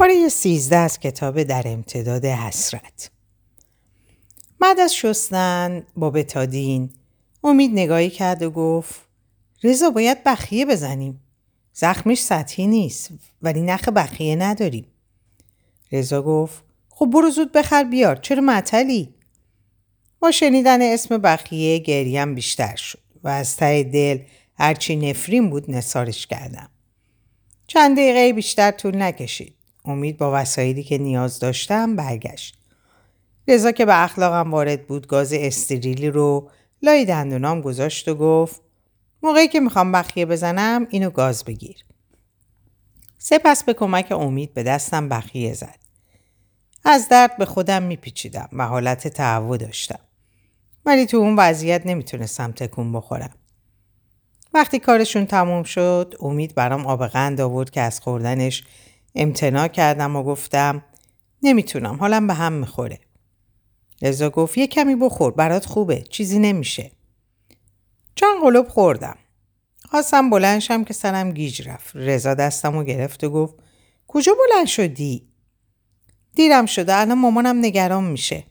پاره سیزده از کتاب در امتداد حسرت. بعد از شستن با بتادین امید نگاهی کرد و گفت رضا باید بخیه بزنیم. زخمش سطحی نیست ولی نخ بخیه نداریم. رضا گفت خب برو زود بخر بیار. چرا معطلی؟ با شنیدن اسم بخیه گریم بیشتر شد و از ته دل هرچی نفرین بود نسارش کردم. چند دقیقه بیشتر طول نکشید. امید با وسایلی که نیاز داشتم برگشت. رضا که به اخلاقم وارد بود گاز استریلی رو لای دندونام گذاشت و گفت موقعی که می‌خوام بخیه بزنم اینو گاز بگیر. سپس به کمک امید به دستم بخیه زد. از درد به خودم میپیچیدم و حالت تعو داشتم. ولی تو اون وضعیت نمی‌تونستم تکون بخورم. وقتی کارشون تموم شد امید برام آب قند آورد که از خوردنش امتناع کردم و گفتم نمی‌تونم حالم به هم می‌خوره. رضا گفت یه کمی بخور برات خوبه چیزی نمیشه. چند قلوب خوردم. خواستم بلنشم که سرم گیج رفت. رضا دستم و گرفت و گفت کجا بلند شدی؟ دیرم شده الان مامانم نگران میشه.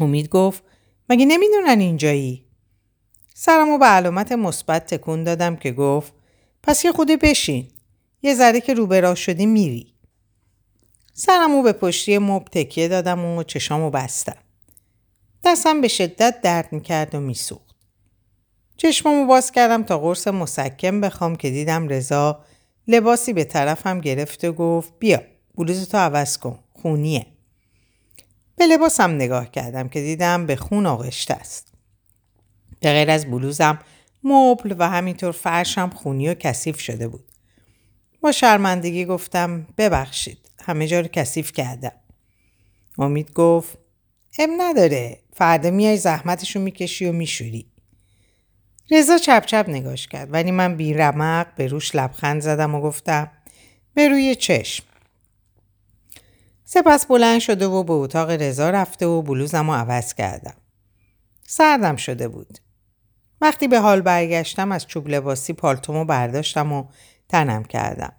امید گفت مگه نمی‌دونن اینجایی؟ سرم و به علامت مثبت تکون دادم که گفت پس یه خوده بشین. یه ذره که روبرا شدی میری. سرمو به پشتی مب تکیه دادم و چشامو بستم. دستم به شدت درد می‌کرد و میسوخت. چشممو باز کردم تا قرص مسکم بخوام که دیدم رضا لباسی به طرفم گرفت و گفت بیا بلوزتو عوض کن خونیه. به لباسم نگاه کردم که دیدم به خون آغشته است. به غیر از بلوزم مبل و همینطور فرشم خونی و کثیف شده بود. با شرمندگی گفتم ببخشید همه جا رو کثیف کردم. امید گفت ام نداره فردا میای زحمتشو می‌کشی و میشوری. رضا چپ چپ نگاش کرد ولی من بی رمق به روش لبخند زدم و گفتم به روی چشم. سپس بلند شده و به اتاق رضا رفته و بلوزم رو عوض کردم. سردم شده بود. وقتی به حال برگشتم از چوب لباسی پالتومو برداشتم و تنم کردم.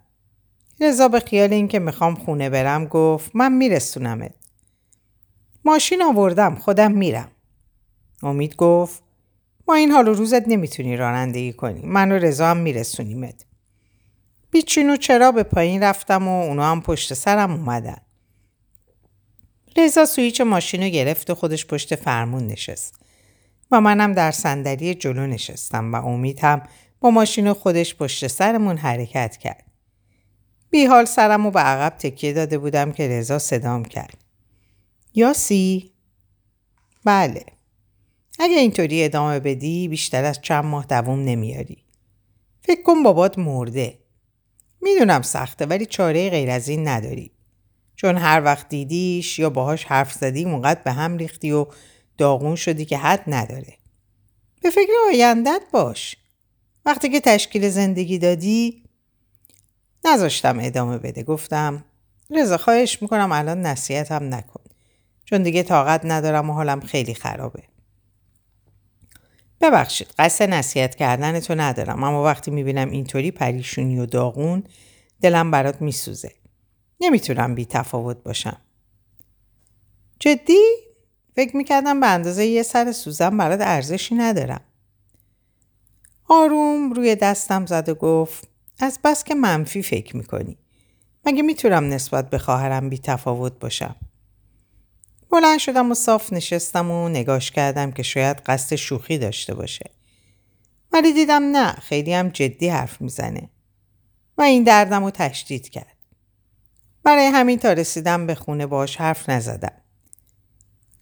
رضا به خیال اینکه می‌خوام خونه برم گفت من میرسونمت. ماشین آوردم خودم میرم. امید گفت ما این حال و روزت نمی‌تونی رانندگی کنی. من و رضا هم میرسونیمت. بیچین و چرا به پایین رفتم و اونا هم پشت سرم اومدن. رضا سویچ ماشین رو گرفت و خودش پشت فرمون نشست. و منم در صندلی جلو نشستم و امید هم ماشین خودش پشت سرمون حرکت کرد. بی حال سرم رو به عقب تکیه داده بودم که رضا صدام کرد. یاسی؟ بله. اگه اینطوری ادامه بدی بیشتر از چند ماه دووم نمیاری. فکر کن بابات مرده. می‌دونم سخته ولی چاره غیر از این نداری. چون هر وقت دیدیش یا باهاش حرف زدی موقع به هم ریختی و داغون شدی که حد نداره. به فکر آیندت باش. وقتی که تشکیل زندگی دادی نذاشتم ادامه بده. گفتم رضا خواهش می‌کنم الان نصیحتم نکن چون دیگه طاقت ندارم و حالم خیلی خرابه. ببخشید قصد نصیحت کردن تو ندارم اما وقتی می‌بینم اینطوری پریشونی و داغون دلم برات میسوزه. نمی‌تونم بی تفاوت باشم. جدی؟ فکر می‌کردم به اندازه یه سر سوزم برات ارزشی ندارم. آروم روی دستم زد و گفت از بس که منفی فکر می‌کنی. مگه می‌تونم نسبت به خواهرم بی تفاوت باشم؟ بلند شدم و صاف نشستم و نگاش کردم که شاید قصد شوخی داشته باشه. ولی دیدم نه خیلی هم جدی حرف می‌زنه. و این دردم رو تشدید کرد. برای همین تا رسیدم به خونه باش حرف نزدم.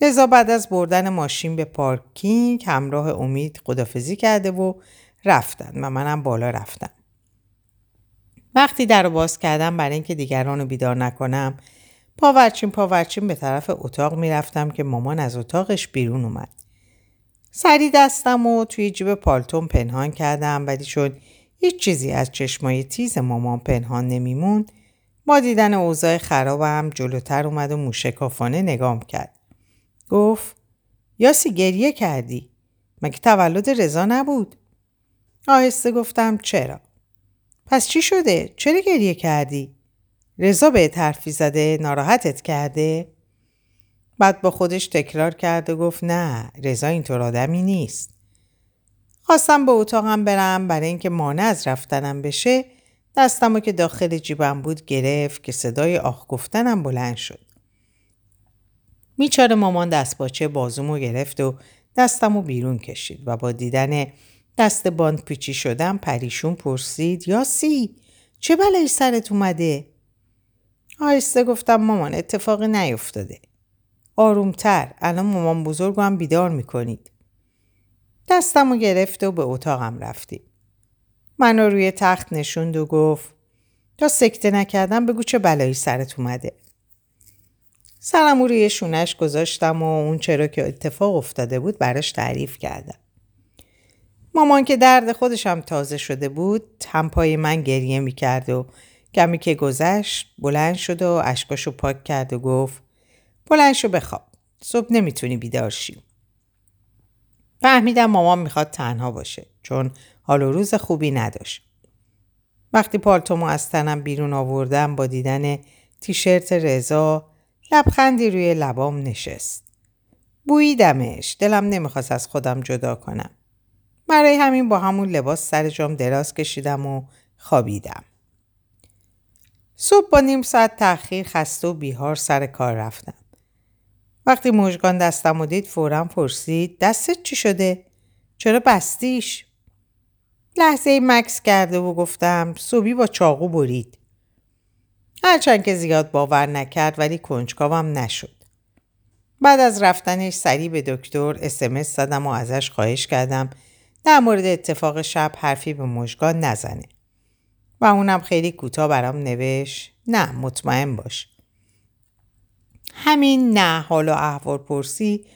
لذا بعد از بردن ماشین به پارکینگ همراه امید خدافزی کرده و رفتن و منم بالا رفتم. وقتی در رو باز کردم برای اینکه دیگران رو بیدار نکنم پاورچین پاورچین به طرف اتاق می‌رفتم که مامان از اتاقش بیرون اومد. سری دستم و توی جیب پالتون پنهان کردم ولی چون هیچ چیزی از چشمای تیز مامان پنهان نمیمون با دیدن اوضاع خرابم جلوتر اومد و موشکافانه نگام کرد. گفت یاسی گریه کردی؟ مگه تولد رضا نبود؟ آهسته گفتم چرا؟ پس چی شده؟ چرا گریه کردی؟ رضا به حرفی زده ناراحتت کرده؟ بعد با خودش تکرار کرد و گفت نه رضا اینطور آدمی نیست. خواستم به اتاقم برم برای اینکه مانع از رفتنم بشه دستمو که داخل جیبم بود گرفت که صدای آخ گفتنم بلند شد. میچاره مامان دستباچه بازومو گرفت و دستمو بیرون کشید و با دیدن دست باند پیچی شدم پریشون پرسید یاسی چه بلایی سرت اومده؟ آهسته گفتم مامان اتفاقی نیفتاده. آرومتر الان مامان بزرگم بیدار می‌کنید. دستمو گرفت و به اتاقم رفتیم. منو روی تخت نشوند و گفت تا سکته نکردم بگو چه بلایی سرت اومده. سرم روی شونش گذاشتم و اون چرا که اتفاق افتاده بود براش تعریف کردم. مامان که درد خودشم تازه شده بود تمپای من گریه می‌کرد و کمی که گذشت بلند شد و اشکاشو پاک کرد و گفت بلند شو بخواب صبح نمی‌تونی بیدار شی. فهمیدم مامان می‌خواد تنها باشه چون حال و روز خوبی نداشت. وقتی پالتومو از تنم بیرون آوردم با دیدن تیشرت رضا لبخندی روی لبام نشست. بوییدمش دلم نمی‌خواست از خودم جدا کنم. برای همین با همون لباس سر جام دراز کشیدم و خوابیدم صبح با نیم ساعت تأخیر خسته و بیهار سر کار رفتم وقتی مژگان دستم و دید فورا پرسید دستت چی شده؟ چرا بستیش؟ لحظه مکس کرده و گفتم صبحی با چاقو برید. هرچند که زیاد باور نکرد ولی کنجکاوم نشد. بعد از رفتنش سریع به دکتر اسمس زدم و ازش خواهش کردم در مورد اتفاق شب حرفی به مژگان نزنه. و اونم خیلی کوتاه برام نوشت نه مطمئن باش. همین نه حال و احوال پرسی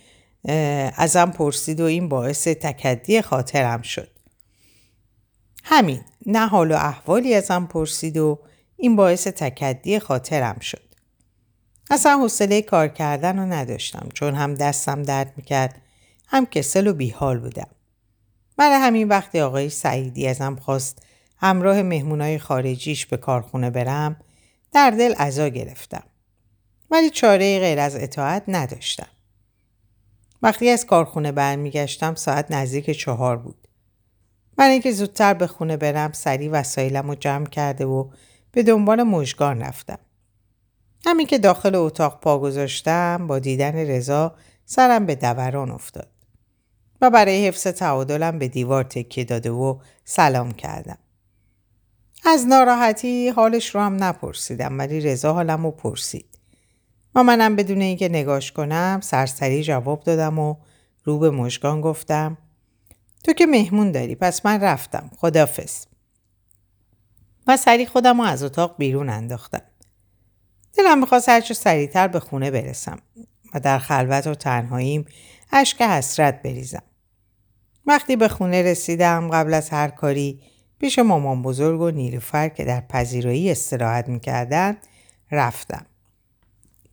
ازم پرسید و این باعث تکدی خاطرم شد. همین نه حال و احوالی ازم پرسید و این باعث تکدی خاطرم شد. اصلا حوصله کار کردن رو نداشتم چون هم دستم درد می‌کرد هم کسل و بیحال بودم. برای همین وقتی آقای سعیدی ازم خواست همراه مهمونای خارجیش به کارخونه برم در دل عزا گرفتم. ولی چاره غیر از اطاعت نداشتم. وقتی از کارخونه برمیگشتم ساعت نزدیک چهار بود. من اینکه زودتر به خونه برم سریع وسایلم رو جمع کرده و به دنبال مژگان رفتم. همین که داخل اتاق پا گذاشتم با دیدن رضا سرم به دوران افتاد. و برای حفظ تعادلم به دیوار تکیه داده و سلام کردم. از ناراحتی حالش رو هم نپرسیدم ولی رضا حالم رو پرسید. و منم بدون اینکه نگاش کنم سرسری جواب دادم و رو به مشگان گفتم تو که مهمون داری پس من رفتم خدافز و سری خودم رو از اتاق بیرون انداختم دلم می‌خواست هرچه سریعتر به خونه برسم و در خلوت و تنهاییم اشک حسرت بریزم وقتی به خونه رسیدم قبل از هر کاری پیش مامان بزرگ و نیلوفر که در پذیرایی استراحت می‌کردن رفتم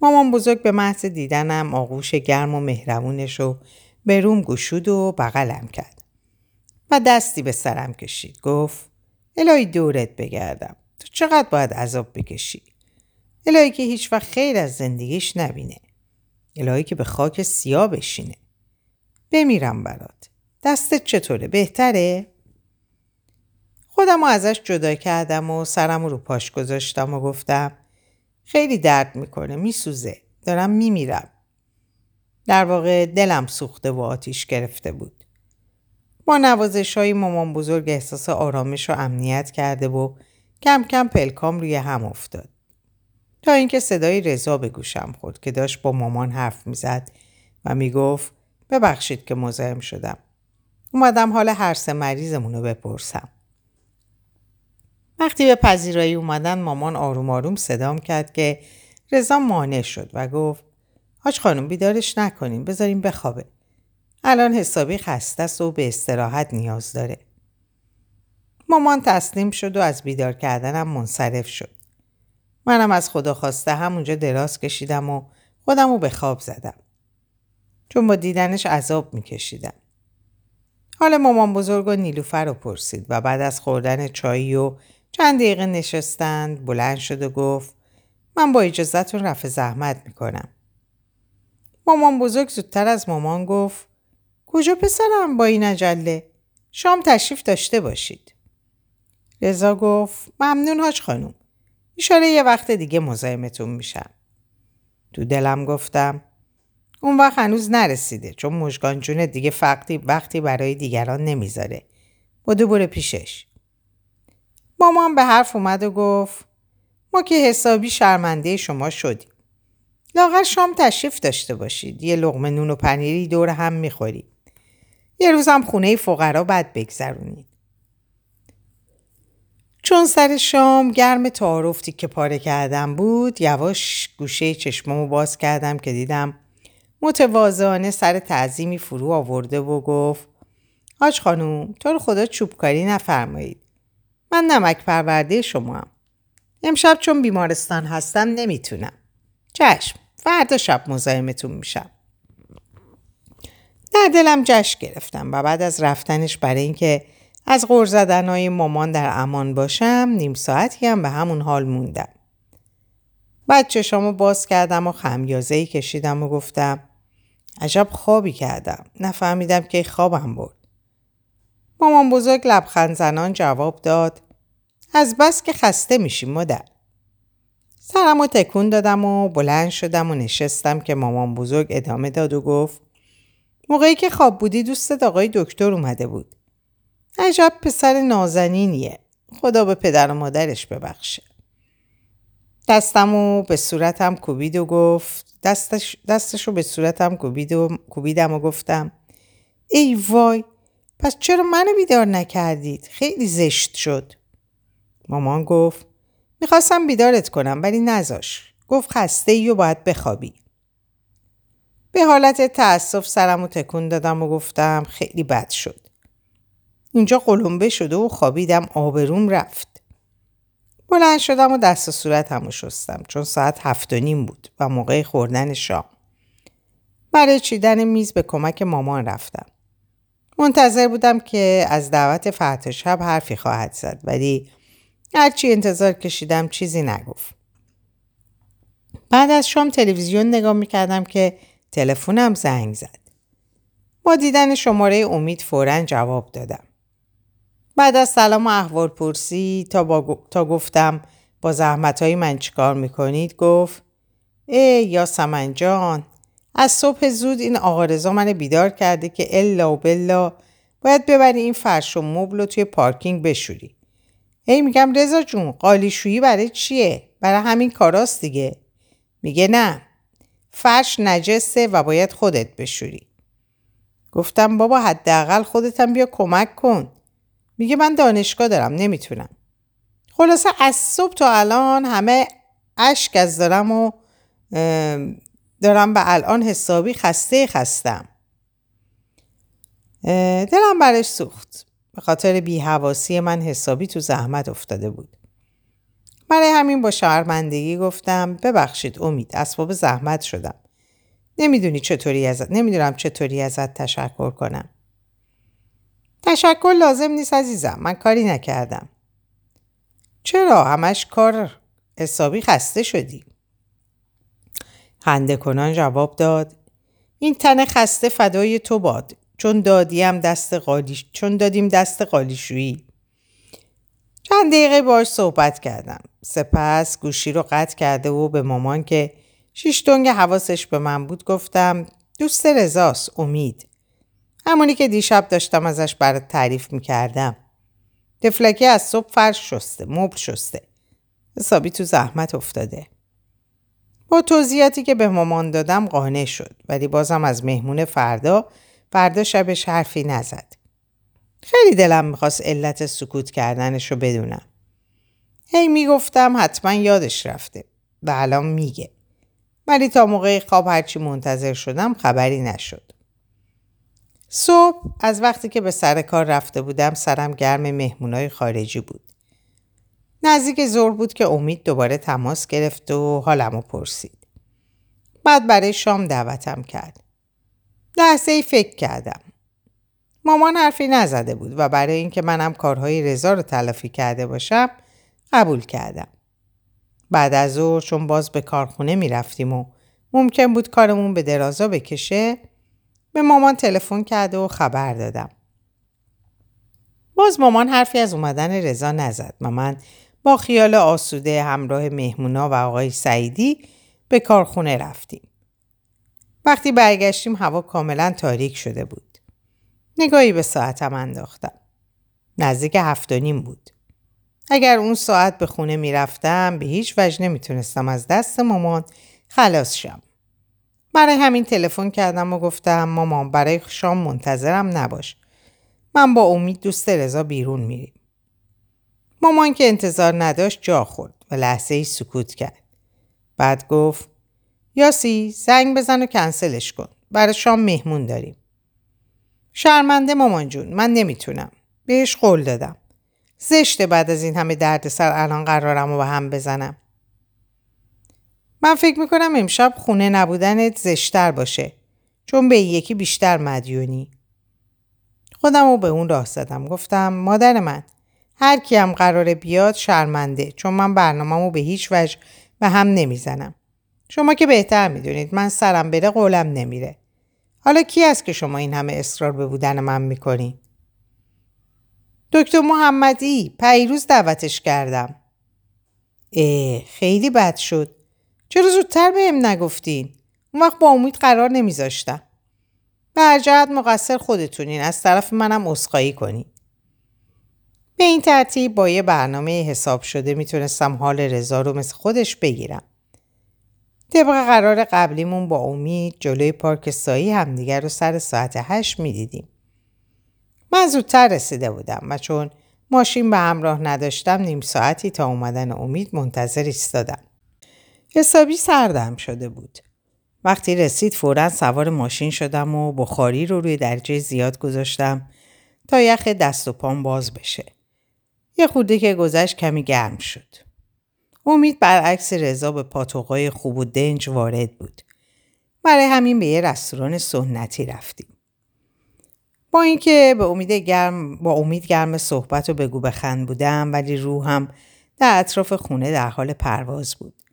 مامان بزرگ به محض دیدنم آغوش گرم و مهربونش رو به روم گشود و بغلم کرد. و دستی به سرم کشید. گفت الهی دورت بگردم. تو چقدر باید عذاب بکشی؟ الهی که هیچ وقت خیر از زندگیش نبینه. الهی که به خاک سیاه بشینه. بمیرم برات. دستت چطوره؟ بهتره؟ خودم رو ازش جدا کردم و سرم رو پاش گذاشتم و گفتم خیلی درد می‌کنه میسوزه. دارم میمیرم. در واقع دلم سوخته و آتیش گرفته بود. با نوازش های مامان بزرگ احساس آرامش و امنیت کرده و کم کم پلکام روی هم افتاد. تا اینکه صدای رضا به گوشم خورد که داشت با مامان حرف می‌زد و می‌گفت ببخشید که مزاحم شدم. اومدم حال هر سه مریضمون رو بپرسم وقتی به پذیرایی اومدن مامان آروم آروم صدام کرد که رضا مانع شد و گفت حاج خانم بیدارش نکنیم بذاریم بخوابه. الان حسابی خسته است و به استراحت نیاز داره. مامان تسلیم شد و از بیدار کردنم منصرف شد. منم از خدا خواسته همونجا دراز کشیدم و خودم رو به خواب زدم. چون با دیدنش عذاب میکشیدم. حال مامان بزرگ و نیلوفر رو پرسید و بعد از خوردن چایی و چند دقیقه نشستند بلند شد و گفت من با اجازتون رفع زحمت می‌کنم. مامان بزرگ زودتر از مامان گفت کجا پسرم با این عجله؟ شام تشریف داشته باشید. رضا گفت ممنون حاج خانوم. ایشاله یه وقت دیگه مزاحمتون میشم. تو دلم گفتم اون وقت هنوز نرسیده چون مشگان جون دیگه فقطی وقتی برای دیگران نمی‌ذاره. بودو بره پیشش. مامان به حرف اومد و گفت ما که حسابی شرمنده شما شدیم. لاغر شام تشریف داشته باشید. یه لغمه نون و پنیری دور هم می‌خورید. یه روزم خونه فقرا بد بگذرونید. چون سر شام گرم تعارفتی که پاره کردم بود یواش گوشه چشمامو باز کردم که دیدم متواضعانه سر تعظیمی فرو آورده و گفت حاج خانوم تو رو خدا چوبکاری نفرمایید من نمک پرورده شما هم. امشب چون بیمارستان هستم نمی‌تونم چشم فردا شب مزاحمتون میشم در دلم جشن گرفتم و بعد از رفتنش برای اینکه از غور زدنهای مامان در امان باشم نیم ساعتی هم به همون حال موندم. بعد چشامو باز کردم و خمیازهی کشیدم و گفتم عجب خوابی کردم. نفهمیدم که خوابم برد. مامان بزرگ لبخند زنان جواب داد از بس که خسته میشیم مادر. سرم و تکون دادم و بلند شدم و نشستم که مامان بزرگ ادامه داد و گفت موقعی که خواب بودی دوستت آقای دکتر اومده بود. عجب پسر نازنینیه. خدا به پدر و مادرش ببخشه. دستمو به صورتم کوبید و گفت دستش دستشو به صورتم کوبید و کوبیدم و گفتم ای وای پس چرا منو بیدار نکردید؟ خیلی زشت شد. مامان گفت می‌خواستم بیدارت کنم ولی نزاش. گفت خسته ای و باید بخوابی. به حالت تأسف سرم و تکون دادم و گفتم خیلی بد شد. اینجا قلمبه شده و خوابیدم آبروم رفت. بلند شدم و دست و صورت همو شستم چون ساعت هفت و نیم بود و موقع خوردن شام. برای چیدن میز به کمک مامان رفتم. منتظر بودم که از دعوت فتح شب حرفی خواهد زد ولی هرچی انتظار کشیدم چیزی نگفت. بعد از شام تلویزیون نگاه می‌کردم که تلفنم زنگ زد. با دیدن شماره امید فورا جواب دادم. بعد از سلام و احوال پرسی تا, با... تا گفتم با زحمت های من چیکار می‌کنید گفت ای یا سمنجان از صبح زود این آقا رضا من بیدار کرده که الا و بلا باید ببری این فرش و مبل رو توی پارکینگ بشوری. ای میگم رضا جون قالیشویی برای چیه؟ برای همین کاراست دیگه. میگه نه فرش نجسه و باید خودت بشوری. گفتم بابا حداقل خودتم بیا کمک کن. میگه من دانشگاه دارم نمی‌تونم. خلاصه از صبح تا الان همه اشک از دارم و دارم به الان حسابی خسته خستم. دلم برش سوخت. به خاطر بیهواسی من حسابی تو زحمت افتاده بود. برای همین با شرمندگی گفتم ببخشید امید اسباب زحمت شدم. نمی‌دونی چطوری ازت نمی‌دونم چطوری ازت تشکر کنم. تشکر لازم نیست عزیزم من کاری نکردم. چرا؟ همش کار حسابی خسته شدی؟ خنده کنان جواب داد. این تن خسته فدای تو باد. چون دادیم دست قالی چون دادیم دست قالیشویی. چند دقیقه باش صحبت کردم. سپس گوشی رو قطع کرده و به مامان که شیش دنگ حواسش به من بود گفتم دوست رزاست امید. همونی که دیشب داشتم ازش برات تعریف می‌کردم. تفلکی از صبح فرش شسته مبل شسته. حسابی تو زحمت افتاده. با توضیحاتی که به مامان دادم قانع شد ولی بازم از مهمون فردا فردا شبش حرفی نزد. خیلی دلم می‌خواست علت سکوت کردنش رو بدونم. هی می‌گفتم حتما یادش رفته و الان میگه. ولی تا موقع خواب هرچی منتظر شدم خبری نشد. صبح از وقتی که به سر کار رفته بودم سرم گرم مهمونای خارجی بود. نزدیک زور بود که امید دوباره تماس گرفت و حالمو پرسید. بعد برای شام دعوتم کرد. لحظه ای فکر کردم. مامان حرفی نزده بود و برای اینکه منم کارهای رضا رو تلافی کرده باشم قبول کردم. بعد از ظهر چون باز به کارخونه می‌رفتیم و ممکن بود کارمون به درازا بکشه به مامان تلفن کرده و خبر دادم. باز مامان حرفی از اومدن رضا نزد من با خیال آسوده همراه مهمونا و آقای سعیدی به کارخونه رفتیم. وقتی برگشتیم هوا کاملا تاریک شده بود. نگاهی به ساعتم انداختم. نزدیک هفت و نیم بود. اگر اون ساعت به خونه می‌رفتم به هیچ وجه نمی‌تونستم از دست مامان خلاص شم. برای همین تلفن کردم و گفتم مامان برای شام منتظرم نباش. من با امید دوست رضا بیرون میریم. مامان که انتظار نداشت جا خورد و لحظه ای سکوت کرد. بعد گفت یاسی زنگ بزن و کنسلش کن. برای شام مهمون داریم. شرمنده مامان جون من نمی‌تونم. بهش قول دادم. زشته بعد از این همه دردسر الان قرارم رو به هم بزنم. من فکر می‌کنم امشب خونه نبودنت زشتر باشه. چون به یکی بیشتر مدیونی. خودم رو به اون راه زدم. گفتم مادر من هر کیم قراره بیاد شرمنده چون من برنامه‌مو به هیچ وجه به هم نمی‌زنم. شما که بهتر می‌دونید من سرم بره قولم نمیره. حالا کی است که شما این همه اصرار به بودن من می‌کنی؟ دکتر محمدی پیروز دعوتش کردم. اه خیلی بد شد. چرا زودتر بهم نگفتین؟ اون وقت با امید قرار نمیذاشتم. به جهت مقصر خودتونین از طرف منم اسخایی کنین. به این ترتیب با یه برنامه حساب شده می‌تونستم حال رضا رو مثل خودش بگیرم. طبق قرار قبلیمون با امید جلوی پارک سایی همدیگر رو سر ساعت هشت می‌دیدیم. من زودتر رسیده بودم و چون ماشین به همراه نداشتم نیم ساعتی تا اومدن امید منتظر ایستادم. حسابی سردم شده بود. وقتی رسید فورا سوار ماشین شدم و بخاری رو روی درجه زیاد گذاشتم تا یخ دست و پام باز بشه. یه خورده که گذشت کمی گرم شد. امید برعکس رضا به پاتوقای خوب و دنج وارد بود. برای همین به یه رستوران سنتی رفتیم. با اینکه به امید گرم با امید گرم صحبت و بگو بخند بودم ولی روحم در اطراف خونه در حال پرواز بود.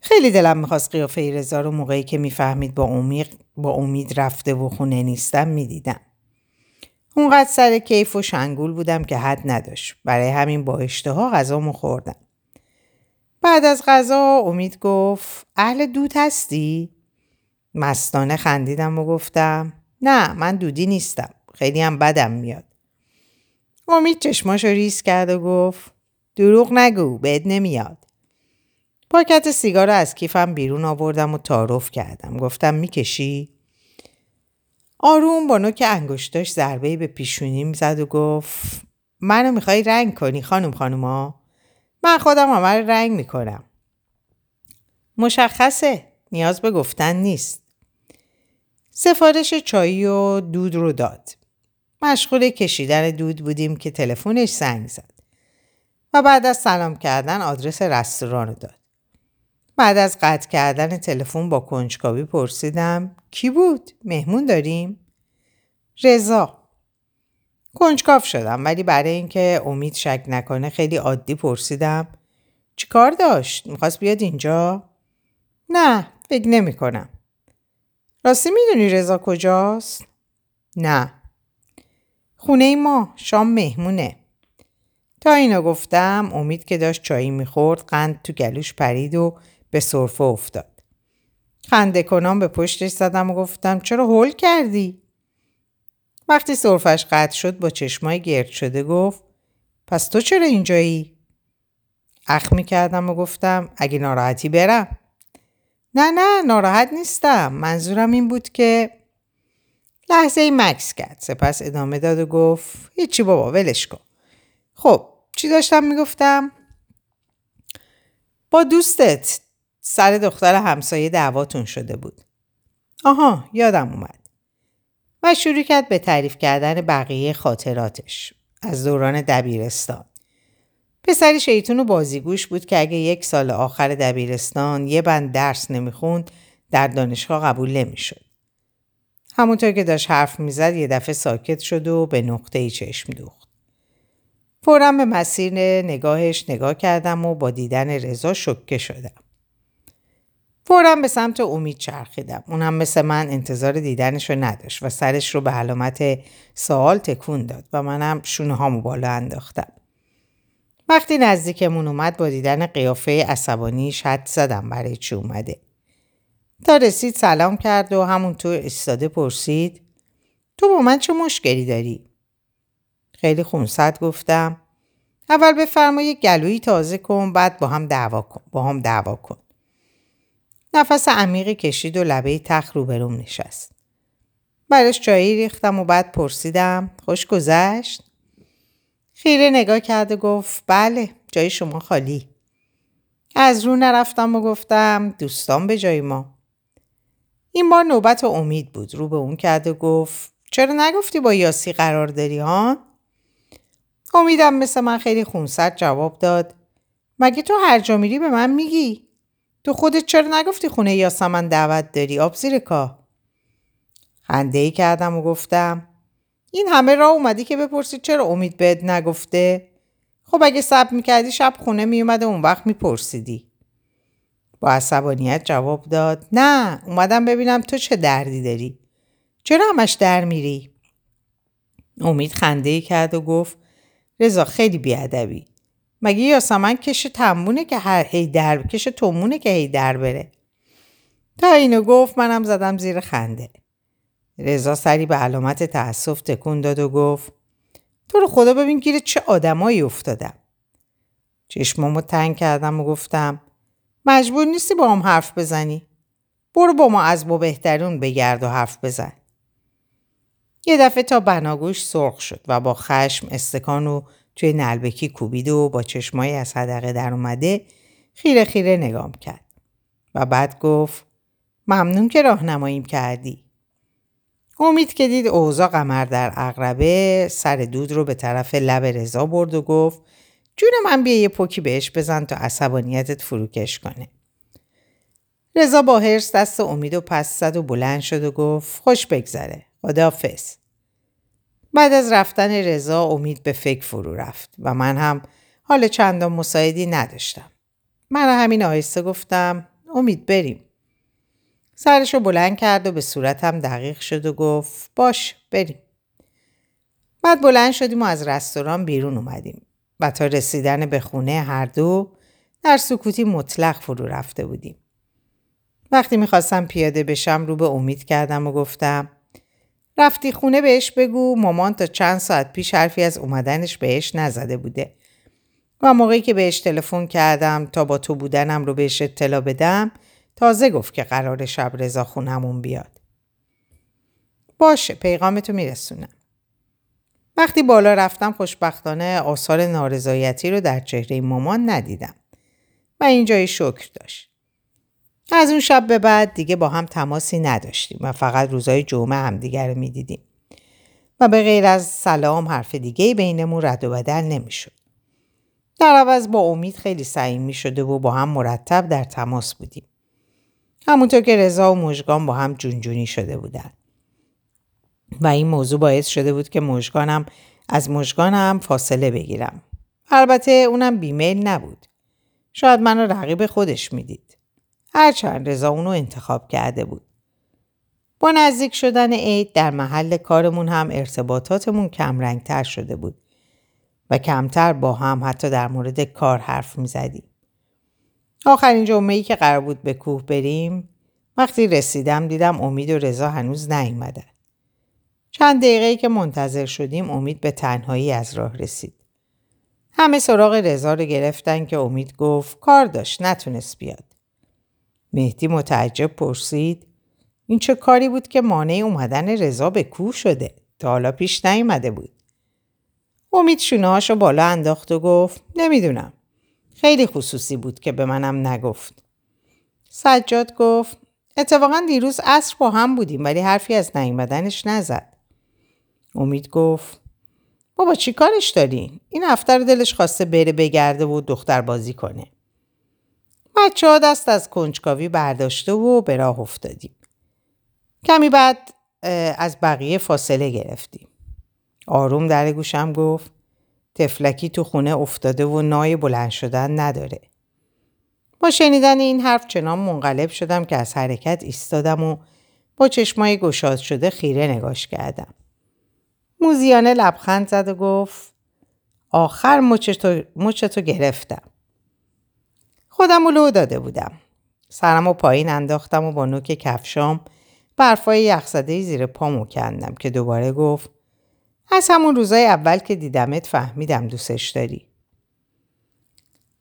خیلی دلم می‌خواست قیافه رضا رو موقعی که می‌فهمید با امید با امید رفته و خونه نیستم می‌دیدم. اونقدر سر کیف و شنگول بودم که حد نداشت. برای همین با اشتها غذامو خوردم. بعد از غذا امید گفت اهل دود هستی؟ مستانه خندیدم و گفتم نه من دودی نیستم. خیلی هم بدم میاد. امید چشماشو ریز کرد و گفت دروغ نگو بد نمیاد. پاکت سیگار از کیفم بیرون آوردم و تعارف کردم. گفتم می‌کشی؟ آروم با نوک انگشتاش ضربه به پیشونیم زد و گفت منو می‌خوای رنگ کنی خانم خانوما؟ من خودم همه رنگ می‌کنم. مشخصه نیاز به گفتن نیست. سفارش چایی و دود رو داد. مشغول کشیدن دود بودیم که تلفنش زنگ زد. و بعد از سلام کردن آدرس رستوران رو داد. بعد از قطع کردن تلفن با کنجکاوی پرسیدم کی بود؟ مهمون داریم؟ رضا کنجکاف شدم ولی برای اینکه امید شک نکنه خیلی عادی پرسیدم چی کار داشت؟ می‌خواست بیاد اینجا؟ نه فکر نمی کنم. راستی می‌دونی رضا کجاست؟ نه. خونه ما شام مهمونه. تا اینو گفتم امید که داشت چایی می‌خورد قند تو گلوش پرید و به صرفه افتاد. خنده کنم به پشتش زدم و گفتم چرا هول کردی؟ وقتی صرفش قطع شد با چشمای گرد شده گفت پس تو چرا اینجایی؟ اخ می کردم و گفتم اگه ناراحتی برم. نه نه ناراحت نیستم. منظورم این بود که لحظه ای مکس کرد. سپس ادامه داد و گفت هیچی بابا ولش کن. خب چی داشتم می‌گفتم؟ با دوستت سر دختر همسایه دعواتون شده بود. آها یادم اومد. و شروع کرد به تعریف کردن بقیه خاطراتش از دوران دبیرستان. پسری شیطون و بازیگوش بود که اگه یک سال آخر دبیرستان یه بند درس نمی‌خوند در دانشگاه قبول نمی‌شد. همونطور که داشت حرف می‌زد یه دفعه ساکت شد و به نقطه ای چشم دوخت. فورا به مسیر نگاهش نگاه کردم و با دیدن رضا شکه شدم. فورا به سمت امید چرخیدم. اونم مثل من انتظار دیدنش رو نداشت و سرش رو به علامت سوال تکون داد و منم شونه هامو بالا انداختم. وقتی نزدیکمون اومد با دیدن قیافه عصبانیش حد زدم برای چی اومده. تا رسید سلام کرد و همونطور استاده پرسید تو با من چه مشکلی داری؟ خیلی خونسد گفتم اول بفرما یک گلویی تازه کن بعد با هم دعوا کن با هم دعوا کن نفس عمیقی کشید و لبه تخت روبروم نشست برش چایی ریختم و بعد پرسیدم خوش گذشت خیره نگاه کرد و گفت بله جای شما خالی از رو نرفتم و گفتم دوستان به جای ما این بار نوبت و امید بود رو به اون کرد و گفت چرا نگفتی با یاسی قرار داری ها؟ امیدم مثل من خیلی خونسرد جواب داد مگه تو هر جا میری به من میگی؟ تو خودت چرا نگفتی خونه یاسمن دعوت داری آب زیر کا؟ خنده ای کردم و گفتم این همه راه اومدی که بپرسی چرا امید بهت نگفته؟ خب اگه سب می‌کردی شب خونه میومده اون وقت میپرسیدی. با عصبانیت جواب داد نه اومدم ببینم تو چه دردی داری. چرا همش در میری؟ امید خنده ای کرد و گفت رضا خیلی بیادبی. مگه یاسمن کش تمونه که هر هی در کش تومونه که هی در بره. تا اینو گفت منم زدم زیر خنده. رضا سری به علامت تأسف تکون داد و گفت تو رو خدا ببین گیر چه آدمایی افتادم. چشمامو تنگ کردم و گفتم مجبور نیستی با هم حرف بزنی. برو با ما از با بهترون بگرد و حرف بزن. یه دفعه تا بناگوش سرخ شد و با خشم استکان رو توی نلبکی کوبید و با چشمایی از حدقه در اومده خیره خیره نگام کرد. و بعد گفت ممنون که راهنماییم کردی. امید که دید اوضاع قمر در اقربه سر دود رو به طرف لب رضا برد و گفت جون من بیا یه پوکی بهش بزن تا عصبانیتت فروکش کنه. رضا با هرس دست امید و پس زد و بلند شد و گفت خوش بگذره. خدافز. بعد از رفتن رضا امید به فکر فرو رفت و من هم حال چندان مساعدی نداشتم. من همین آهسته گفتم امید بریم. سرش رو بلند کرد و به صورتم دقیق شد و گفت باش بریم. بعد بلند شدیم و از رستوران بیرون اومدیم و تا رسیدن به خونه هر دو در سکوتی مطلق فرو رفته بودیم. وقتی می‌خواستم پیاده بشم رو به امید کردم و گفتم رفتی خونه بهش بگو مامان تا چند ساعت پیش حرفی از اومدنش بهش نزده بوده و موقعی که بهش تلفن کردم تا با تو بودنم رو بهش اطلاع بدم تازه گفت که قرار شب رضا خونمون بیاد. باشه پیغامتو میرسونم. وقتی بالا رفتم خوشبختانه آثار نارضایتی رو در چهره مامان ندیدم و اینجای شکر داشت. از اون شب به بعد دیگه با هم تماسی نداشتیم و فقط روزای جمعه همدیگر رو می‌دیدیم و به غیر از سلام حرف دیگه بینمون رد و بدل نمی‌شد. در عوض با امید خیلی می شده و با هم مرتب در تماس بودیم. همونطور که رضا و مژگان با هم جونجونی شده بودن. و این موضوع باعث شده بود که مژگانم از مژگانم فاصله بگیرم. البته اونم بیمیل نبود. شاید منو رقیب خودش می‌دید. هرچند رضا اونو انتخاب کرده بود. با نزدیک شدن عید در محل کارمون هم ارتباطاتمون کمرنگتر شده بود و کمتر با هم حتی در مورد کار حرف می زدیم. آخرین جمعه ای که قرار بود به کوه بریم وقتی رسیدم دیدم امید و رضا هنوز نیومدن. چند دقیقه ای که منتظر شدیم امید به تنهایی از راه رسید. همه سراغ رضا رو گرفتن که امید گفت کار داشت نتونست بیاد. مهدی متعجب پرسید این چه کاری بود که مانع اومدن رضا به کوه شده تا حالا پیش نیومده بود. امید شونه رو بالا انداخت و گفت نمی‌دونم. خیلی خصوصی بود که به منم نگفت. سجاد گفت اتفاقا دیروز عصر با هم بودیم ولی حرفی از نیومدنش نزد. امید گفت بابا چی کارش داری؟ این هفته رو دلش خواسته بره بگرده و دختر بازی کنه. بچه ها دست از کنجکاوی برداشته و به راه افتادیم. کمی بعد از بقیه فاصله گرفتیم. آروم در گوشم گفت تفلکی تو خونه افتاده و نای بلند شدن نداره. با شنیدن این حرف چنان منقلب شدم که از حرکت ایستادم و با چشمای گشاد شده خیره نگاش کردم. موزیانه لبخند زد و گفت آخر مچتو گرفتم. خودم لو داده بودم. سرم و پایین انداختم و با نوک کفشام برفای یخزده زیر پامو کندم که دوباره گفت از همون روزای اول که دیدمت فهمیدم دوستش داری.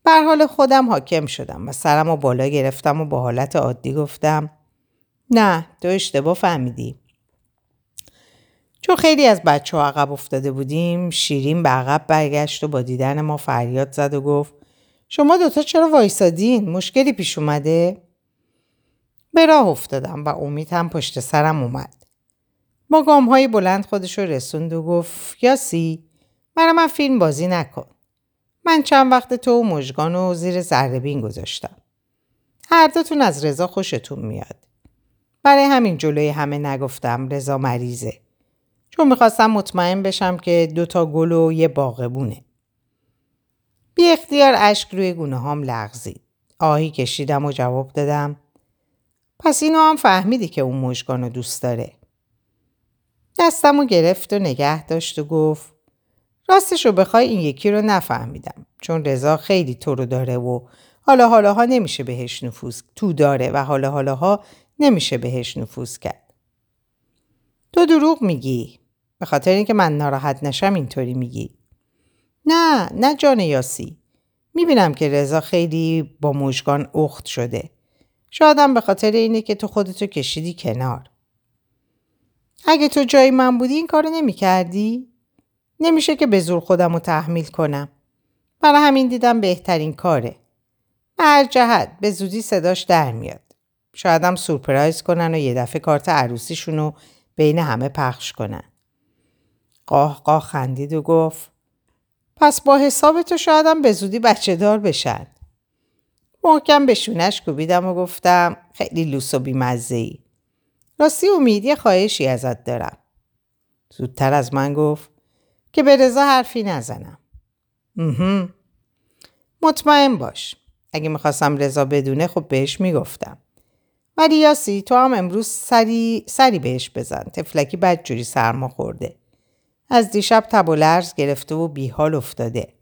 بر حال خودم حاکم شدم و سرم و بالا گرفتم و با حالت عادی گفتم نه تو اشتباه فهمیدی. چون خیلی از بچه ها عقب افتاده بودیم شیرین به عقب برگشت و با دیدن ما فریاد زد و گفت شما دوتا چرا وایسادین؟ مشکلی پیش اومده؟ به راه افتادم و امید هم پشت سرم اومد. با گام های بلند خودش رو رسوند و گفت یاسی برای من فیلم بازی نکن. من چند وقت تو و مژگان و زیر زربین گذاشتم. هر دوتون از رضا خوشتون میاد. برای همین جلوی همه نگفتم رضا مریضه. چون می‌خواستم مطمئن بشم که دوتا گل و یه باغبونه. بی اختیار اشک روی گونه هام لغزید. آهی کشیدم و جواب دادم. پس اینو هم فهمیدی که اون مژگانو دوست داره. دستم گرفت و نگه داشت و گفت راستش رو بخوای این یکی رو نفهمیدم چون رضا خیلی تو رو داره و حالا حالاها نمیشه بهش نفوذ تو داره و حالا حالاها نمیشه بهش نفوذ کرد. تو دروغ میگی به خاطر اینکه من ناراحت نشم اینطوری میگی. نه نه جان یاسی می‌بینم که رضا خیلی با مژگان اخت شده شادم به خاطر اینه که تو خودتو کشیدی کنار اگه تو جای من بودی این کارو نمی کردی؟ نمیشه که به زور خودم رو تحمیل کنم. برای همین دیدم بهترین کاره. هر جهت به زودی صداش در میاد. شایدم سورپرایز کنن و یه دفعه کارت عروسیشون رو بین همه پخش کنن. قاه قاه خندید و گفت پس با حساب تو شایدم به زودی بچه دار بشن. محکم به شونش کوبیدم و گفتم خیلی لوس و بیمزه ای. راستی امید یه خواهشی ازت دارم. زودتر از من گفت که به رضا حرفی نزنم. مطمئن باش. اگه می‌خواستم رضا بدونه خب بهش می‌گفتم. ولی یاسی تو هم امروز سری, سری بهش بزن. تفلکی بدجوری سرما خورده. از دیشب تب و لرز گرفته و بیحال افتاده.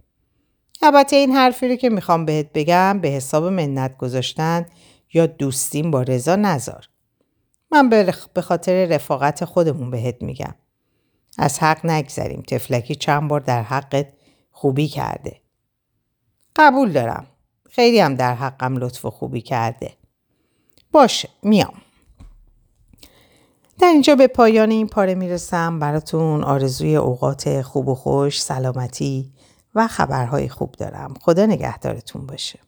البته این حرفی رو که می‌خوام بهت بگم به حساب منت گذاشتن یا دوستیم با رضا نزار. من به خاطر رفاقت خودمون بهت میگم. از حق نگذریم. تفلکی چند بار در حقت خوبی کرده. قبول دارم. خیلی هم در حقم لطف و خوبی کرده. باشه میام. در اینجا به پایان این پاره می‌رسم. براتون آرزوی اوقات خوب و خوش سلامتی و خبرهای خوب دارم. خدا نگهدارتون باشه.